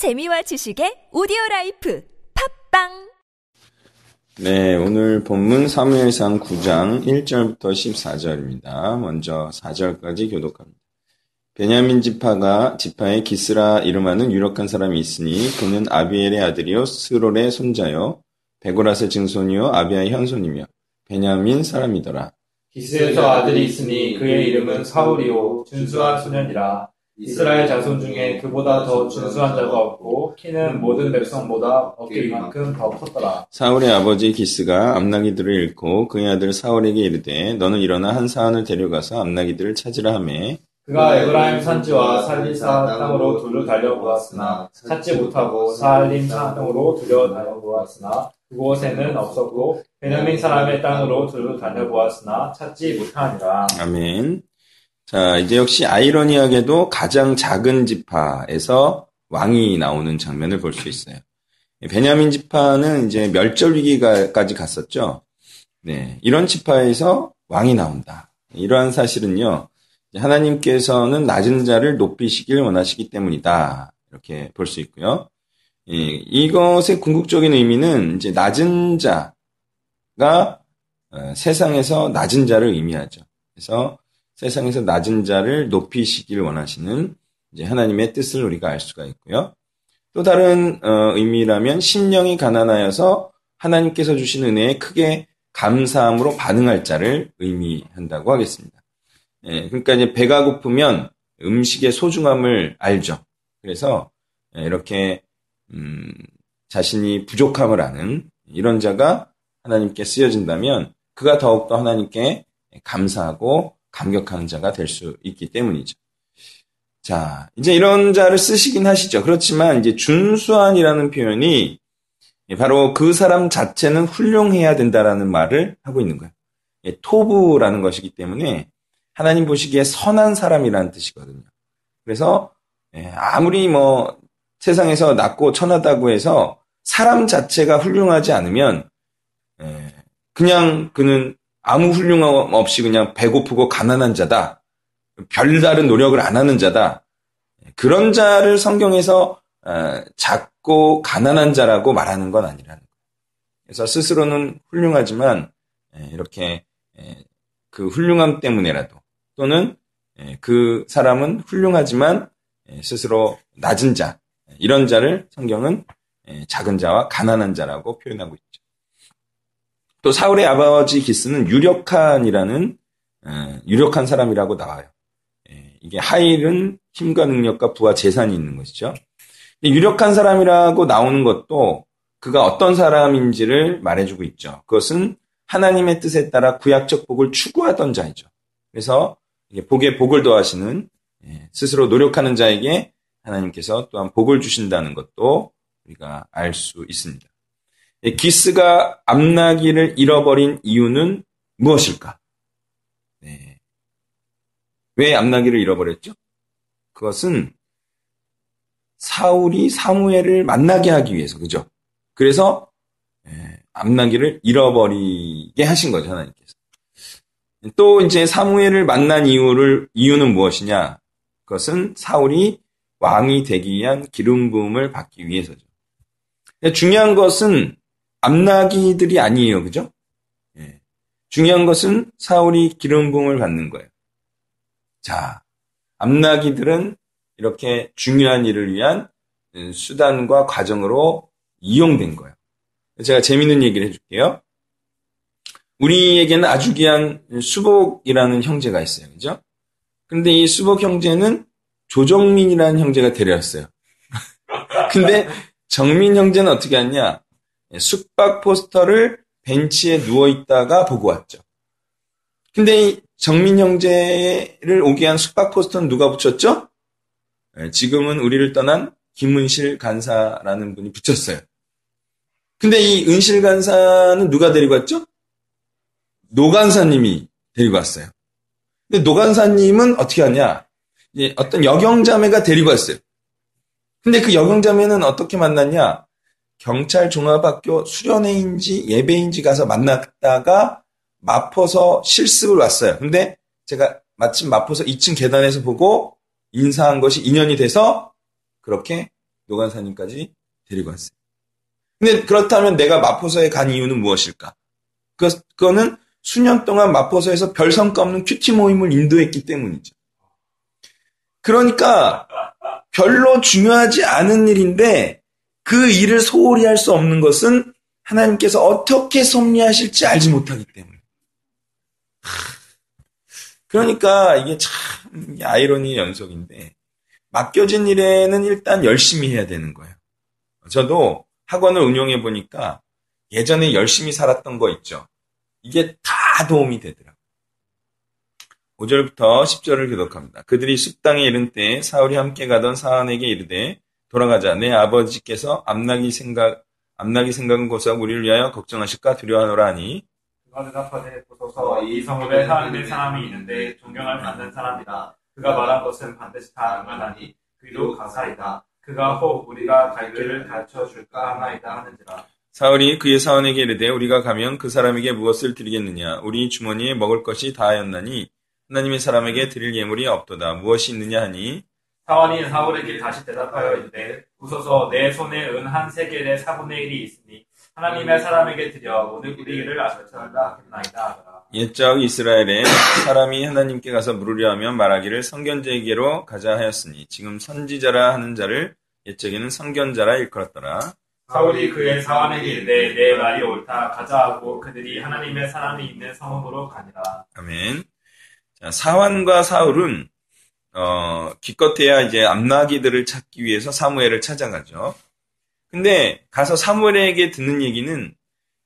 재미와 지식의 오디오 라이프 팟빵 네, 오늘 본문 사무엘상 9장 1절부터 14절입니다. 먼저 4절까지 교독합니다. 베냐민 지파가 지파의 기스라 이름하는 유력한 사람이 있으니 그는 아비엘의 아들이요 스롤의 손자요 베고랏의 증손이요 아비아의 현손이며 베냐민 사람이더라. 기스에게 아들이 있으니 그의 이름은 사울이요 준수한 소년이라 이스라엘 자손 중에 그보다 더 준수한 자가 없고 키는 모든 백성보다 어깨 이만큼 더 컸더라. 사울의 아버지 기스가 암나기들을 잃고 그의 아들 사울에게 이르되 너는 일어나 한 사안을 데려가서 암나기들을 찾으라 하매 그가 에브라임 산지와 살리사 땅으로 둘러 달려보았으나 찾지 못하고 사알림 땅으로 둘러 달려보았으나 그곳에는 없었고 베냐민 사람의 땅으로 둘러 달려보았으나 찾지 못하니라. 아멘. 자, 이제 역시 아이러니하게도 가장 작은 지파에서 왕이 나오는 장면을 볼 수 있어요. 베냐민 지파는 이제 멸절 위기까지 갔었죠. 네, 이런 지파에서 왕이 나온다. 이러한 사실은요, 하나님께서는 낮은 자를 높이시길 원하시기 때문이다. 이렇게 볼 수 있고요. 예, 이것의 궁극적인 의미는 이제 낮은 자가 어, 세상에서 낮은 자를 의미하죠. 그래서 세상에서 낮은 자를 높이시길 원하시는 이제 하나님의 뜻을 우리가 알 수가 있고요. 또 다른 어, 의미라면 심령이 가난하여서 하나님께서 주신 은혜에 크게 감사함으로 반응할 자를 의미한다고 하겠습니다. 예, 그러니까 이제 배가 고프면 음식의 소중함을 알죠. 그래서 예, 이렇게 음, 자신이 부족함을 아는 이런 자가 하나님께 쓰여진다면 그가 더욱더 하나님께 감사하고 감격하는 자가 될 수 있기 때문이죠. 자, 이제 이런 자를 쓰시긴 하시죠. 그렇지만 이제 준수한이라는 표현이 바로 그 사람 자체는 훌륭해야 된다라는 말을 하고 있는 거예요. 예, 토부라는 것이기 때문에 하나님 보시기에 선한 사람이라는 뜻이거든요. 그래서 예, 아무리 뭐 세상에서 낮고 천하다고 해서 사람 자체가 훌륭하지 않으면 예, 그냥 그는 아무 훌륭함 없이 그냥 배고프고 가난한 자다. 별다른 노력을 안 하는 자다. 그런 자를 성경에서 어, 작고 가난한 자라고 말하는 건 아니라는 거예요. 그래서 스스로는 훌륭하지만 예, 이렇게 예, 그 훌륭함 때문에라도 또는 예, 그 사람은 훌륭하지만 스스로 낮은 자 이런 자를 성경은 작은 자와 가난한 자라고 표현하고 있죠. 또 사울의 아버지 기스는 유력한이라는 유력한 사람이라고 나와요. 이게 하일은 힘과 능력과 부와 재산이 있는 것이죠. 유력한 사람이라고 나오는 것도 그가 어떤 사람인지를 말해주고 있죠. 그것은 하나님의 뜻에 따라 구약적 복을 추구하던 자이죠. 그래서 복에 복을 더하시는 스스로 노력하는 자에게 하나님께서 또한 복을 주신다는 것도 우리가 알 수 있습니다. 예, 기스가 암나기를 잃어버린 이유는 무엇일까? 네. 왜 암나기를 잃어버렸죠? 그것은 사울이 사무엘을 만나게 하기 위해서, 그죠? 그래서 예, 암나기를 잃어버리게 하신 거죠, 하나님께서. 또 이제 사무엘을 만난 이유를 이유는 무엇이냐? 그것은 사울이 왕이 되기 위한 기름 부음을 받기 위해서죠. 중요한 것은 암나기들이 아니에요. 그죠? 예. 중요한 것은 사울이 기름 부음을 받는 거예요. 자, 암나기들은 이렇게 중요한 일을 위한 수단과 과정으로 이용된 거예요. 제가 재밌는 얘기를 해줄게요. 우리에게는 아주 귀한 수복이라는 형제가 있어요. 그죠? 근데 이 수복 형제는 조정민이라는 형제가 데려왔어요. 근데 정민 형제는 어떻게 했냐? 숙박 포스터를 벤치에 누워 있다가 보고 왔죠. 근데 이 정민 형제를 오게 한 숙박 포스터는 누가 붙였죠? 네, 지금은 우리를 떠난 김은실 간사라는 분이 붙였어요. 근데 이 은실 간사는 누가 데리고 왔죠? 노 간사님이 데리고 왔어요. 근데 노 간사님은 어떻게 하냐? 어떤 여경자매가 데리고 왔어요. 근데 그 여경자매는 어떻게 만났냐? 경찰 종합학교 수련회인지 예배인지 가서 만났다가 마포서 실습을 왔어요. 근데 제가 마침 마포서 2층 계단에서 보고 인사한 것이 인연이 돼서 그렇게 노간사님까지 데리고 왔어요. 근데 그렇다면 내가 마포서에 간 이유는 무엇일까? 그, 그거는 수년 동안 마포서에서 별 성과 없는 큐티 모임을 인도했기 때문이죠. 그러니까 별로 중요하지 않은 일인데 그 일을 소홀히 할 수 없는 것은 하나님께서 어떻게 섭리하실지 알지 못하기 때문에. 그러니까 이게 참 아이러니의 연속인데 맡겨진 일에는 일단 열심히 해야 되는 거예요. 저도 학원을 운영해 보니까 예전에 열심히 살았던 거 있죠. 이게 다 도움이 되더라고요. 5절부터 10절을 교독합니다. 그들이 숲땅에 이른 때 사울이 함께 가던 사안에게 이르되 돌아가자. 내 아버지께서 암나기 생각 암나기 생각은 고사 우리를 위하여 걱정하실까? 두려워하노라 하니. 그가 대답하되 보소서. 이 성읍에 하나님의 사람이 있는데 존경을 받는 사람이다. 그가 말한 것은 반드시 다 응하나니 그도 가사이다. 그가 혹 우리가 갈 길을 가르쳐 줄까 하나이다 하는지라. 사울이 그의 사원에게 이르되 우리가 가면 그 사람에게 무엇을 드리겠느냐? 우리 주머니에 먹을 것이 다하였나니 하나님의 사람에게 드릴 예물이 없도다. 무엇이 있느냐 하니 사원이 사울에게 다시 대답하여 이르되 웃어서 내 손에 은 한 세겔의 사분의 일이 있으니 하나님의 사람에게 드려 오늘 우리 일을 아설천한다 하겠나이다 하더라. 옛적 이스라엘에 사람이 하나님께 가서 물으려 하면 말하기를 선견자에게로 가자 하였으니 지금 선지자라 하는 자를 옛적에는 선견자라 일컬었더라. 사울이 그의 사원에게 이르되 내 말이 옳다 가자 하고 그들이 하나님의 사람이 있는 성읍으로 가니라. 아멘. 자, 사환과 사울은 어, 기껏해야 이제 암나기들을 찾기 위해서 사무엘을 찾아가죠. 근데 가서 사무엘에게 듣는 얘기는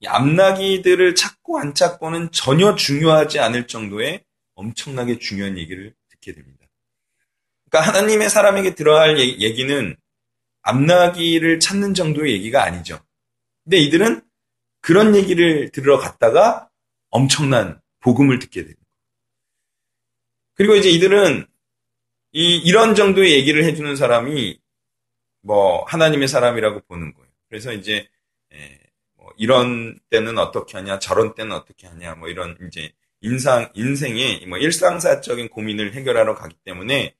이 암나기들을 찾고 안 찾고는 전혀 중요하지 않을 정도의 엄청나게 중요한 얘기를 듣게 됩니다. 그러니까 하나님의 사람에게 들어야 할 얘기는 암나기를 찾는 정도의 얘기가 아니죠. 근데 이들은 그런 얘기를 들으러 갔다가 엄청난 복음을 듣게 됩니다. 그리고 이제 이들은 이, 이런 정도의 얘기를 해주는 사람이 뭐 하나님의 사람이라고 보는 거예요. 그래서 이제 예, 뭐 이런 때는 어떻게 하냐, 저런 때는 어떻게 하냐, 뭐 이런 이제 인상 인생의 뭐 일상사적인 고민을 해결하러 가기 때문에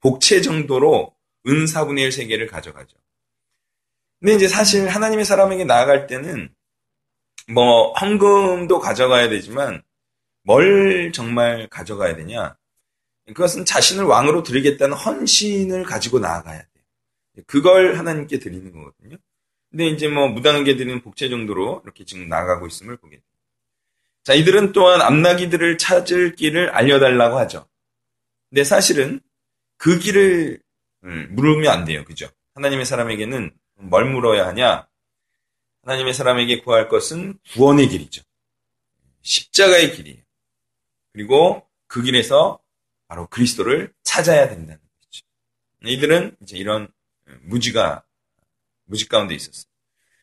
복채 정도로 은 4분의 1 세계를 가져가죠. 근데 이제 사실 하나님의 사람에게 나아갈 때는 뭐 헌금도 가져가야 되지만 뭘 정말 가져가야 되냐? 그것은 자신을 왕으로 드리겠다는 헌신을 가지고 나아가야 돼요. 그걸 하나님께 드리는 거거든요. 근데 이제 뭐 무당에게 드리는 복제 정도로 이렇게 지금 나아가고 있음을 보게 됩니다. 자, 이들은 또한 암나기들을 찾을 길을 알려달라고 하죠. 근데 사실은 그 길을 음, 물으면 안 돼요. 그죠? 하나님의 사람에게는 뭘 물어야 하냐? 하나님의 사람에게 구할 것은 구원의 길이죠. 십자가의 길이에요. 그리고 그 길에서 바로 그리스도를 찾아야 된다는 거죠. 이들은 이제 이런 무지가 무지 가운데 있었어요.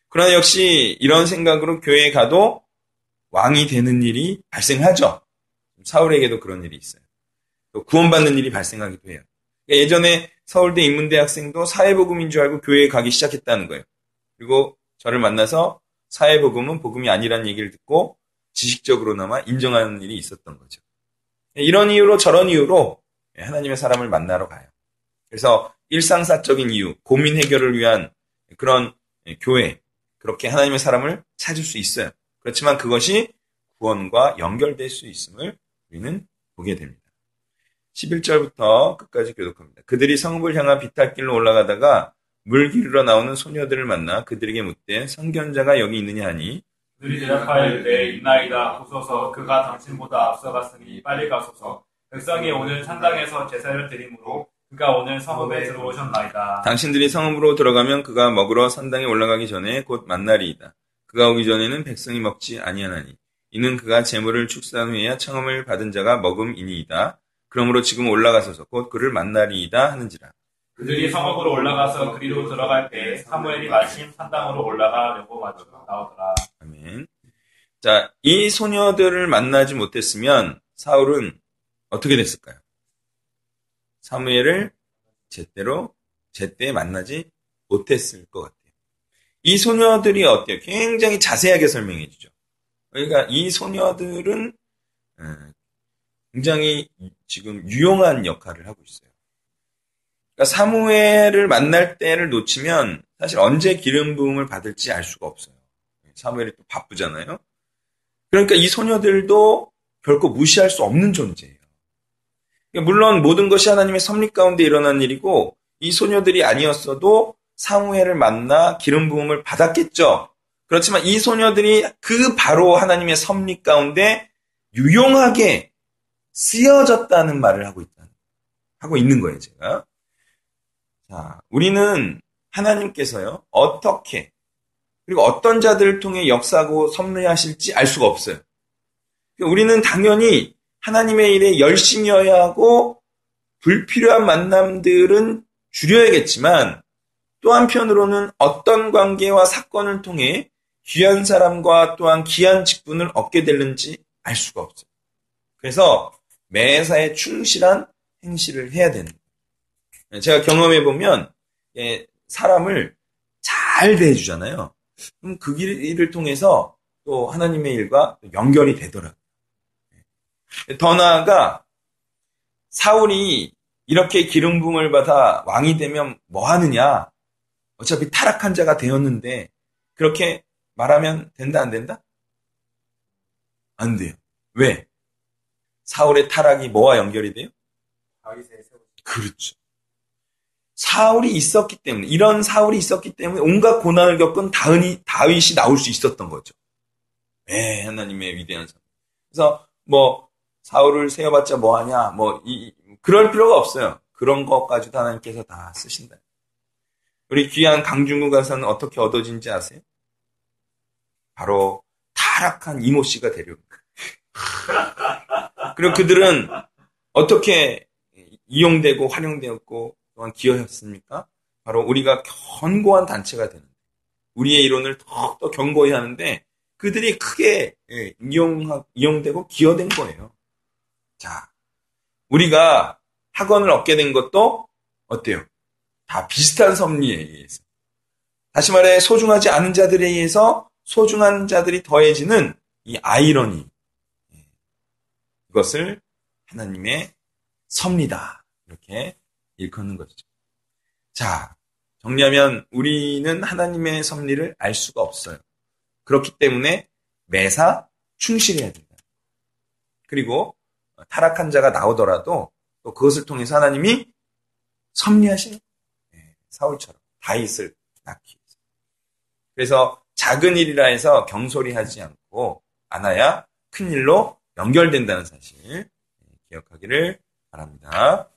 그러나 역시 이런 생각으로 교회에 가도 왕이 되는 일이 발생하죠. 사울에게도 그런 일이 있어요. 또 구원받는 일이 발생하기도 해요. 그러니까 예전에 서울대 인문대학생도 사회복음인 줄 알고 교회에 가기 시작했다는 거예요. 그리고 저를 만나서 사회복음은 복음이 아니라는 얘기를 듣고 지식적으로나마 인정하는 일이 있었던 거죠. 이런 이유로 저런 이유로 하나님의 사람을 만나러 가요. 그래서 일상사적인 이유, 고민 해결을 위한 그런 교회, 그렇게 하나님의 사람을 찾을 수 있어요. 그렇지만 그것이 구원과 연결될 수 있음을 우리는 보게 됩니다. 11절부터 끝까지 교독합니다. 그들이 성읍을 향한 비탈길로 올라가다가 물 기르러 나오는 소녀들을 만나 그들에게 묻되 선견자가 여기 있느냐 하니 그들이 대답하여 이르되 있나이다 보소서 그가 당신보다 앞서갔으니 빨리 가소서 백성이 오늘 산당에서 제사를 드림으로 그가 오늘 성읍에 들어오셨나이다. 당신들이 성읍으로 들어가면 그가 먹으러 산당에 올라가기 전에 곧 만날이이다. 그가 오기 전에는 백성이 먹지 아니하나니 이는 그가 재물을 축사한 후에야 청음을 받은 자가 먹음이니이다. 그러므로 지금 올라가서서 곧 그를 만나리이다 하는지라. 그들이 성읍으로 올라가서 그리로 들어갈 때 사무엘이 마침 산당으로 올라가려고 나오더라. 아멘. 자, 이 소녀들을 만나지 못했으면 사울은 어떻게 됐을까요? 사무엘을 제때로 제때 만나지 못했을 것 같아요. 이 소녀들이 어때요? 굉장히 자세하게 설명해 주죠. 그러니까 이 소녀들은 굉장히 지금 유용한 역할을 하고 있어요. 그러니까 사무엘을 만날 때를 놓치면 사실 언제 기름 부음을 받을지 알 수가 없어요. 사무엘이 또 바쁘잖아요. 그러니까 이 소녀들도 결코 무시할 수 없는 존재예요. 그러니까 물론 모든 것이 하나님의 섭리 가운데 일어난 일이고 이 소녀들이 아니었어도 사무엘을 만나 기름 부음을 받았겠죠. 그렇지만 이 소녀들이 그 바로 하나님의 섭리 가운데 유용하게 쓰여졌다는 말을 하고 있다. 하고 있는 거예요, 제가. 자, 우리는 하나님께서요, 어떻게, 그리고 어떤 자들을 통해 역사하고 섭리하실지 알 수가 없어요. 그러니까 우리는 당연히 하나님의 일에 열심히 해야 하고, 불필요한 만남들은 줄여야겠지만, 또 한편으로는 어떤 관계와 사건을 통해 귀한 사람과 또한 귀한 직분을 얻게 되는지 알 수가 없어요. 그래서 매사에 충실한 행실을 해야 거예요. 제가 경험해 보면 예, 사람을 잘 대해주잖아요. 그럼 그 길을 통해서 또 하나님의 일과 연결이 되더라고요. 예. 더 나아가 사울이 이렇게 기름 부음을 받아 왕이 되면 뭐 하느냐? 어차피 타락한 자가 되었는데 그렇게 말하면 된다 안 된다? 안 돼요. 왜? 사울의 타락이 뭐와 연결이 돼요? 그렇죠. 사울이 있었기 때문에 이런 사울이 있었기 때문에 온갖 고난을 겪은 다은이 다윗이 나올 수 있었던 거죠. 에 하나님의 위대한 사. 그래서 뭐 사울을 세워봤자 뭐하냐 뭐 이, 그럴 필요가 없어요. 그런 것까지도 하나님께서 다 쓰신다. 우리 귀한 강중구 가사는 어떻게 얻어진지 아세요? 바로 타락한 이모 씨가 데려온 거예요. 그리고 그들은 어떻게 이용되고 활용되었고 또한 기여했습니까? 바로 우리가 견고한 단체가 되는 우리의 이론을 더욱더 견고히 하는데 그들이 크게 예, 이용 이용되고 기여된 거예요. 자, 우리가 학원을 얻게 된 것도 어때요? 다 비슷한 섭리에 의해서. 다시 말해 소중하지 않은 자들에 의해서 소중한 자들이 더해지는 이 아이러니. 이것을 하나님의 섭니다. 이렇게 일컫는 것이죠. 자, 정리하면 우리는 하나님의 섭리를 알 수가 없어요. 그렇기 때문에 매사 충실해야 된다. 그리고 타락한 자가 나오더라도 또 그것을 통해서 하나님이 섭리하시는 사울처럼 다윗을 낳기 위해서. 그래서 작은 일이라 해서 경솔히 하지 않고 안아야 큰 일로 연결된다는 사실 기억하기를 바랍니다.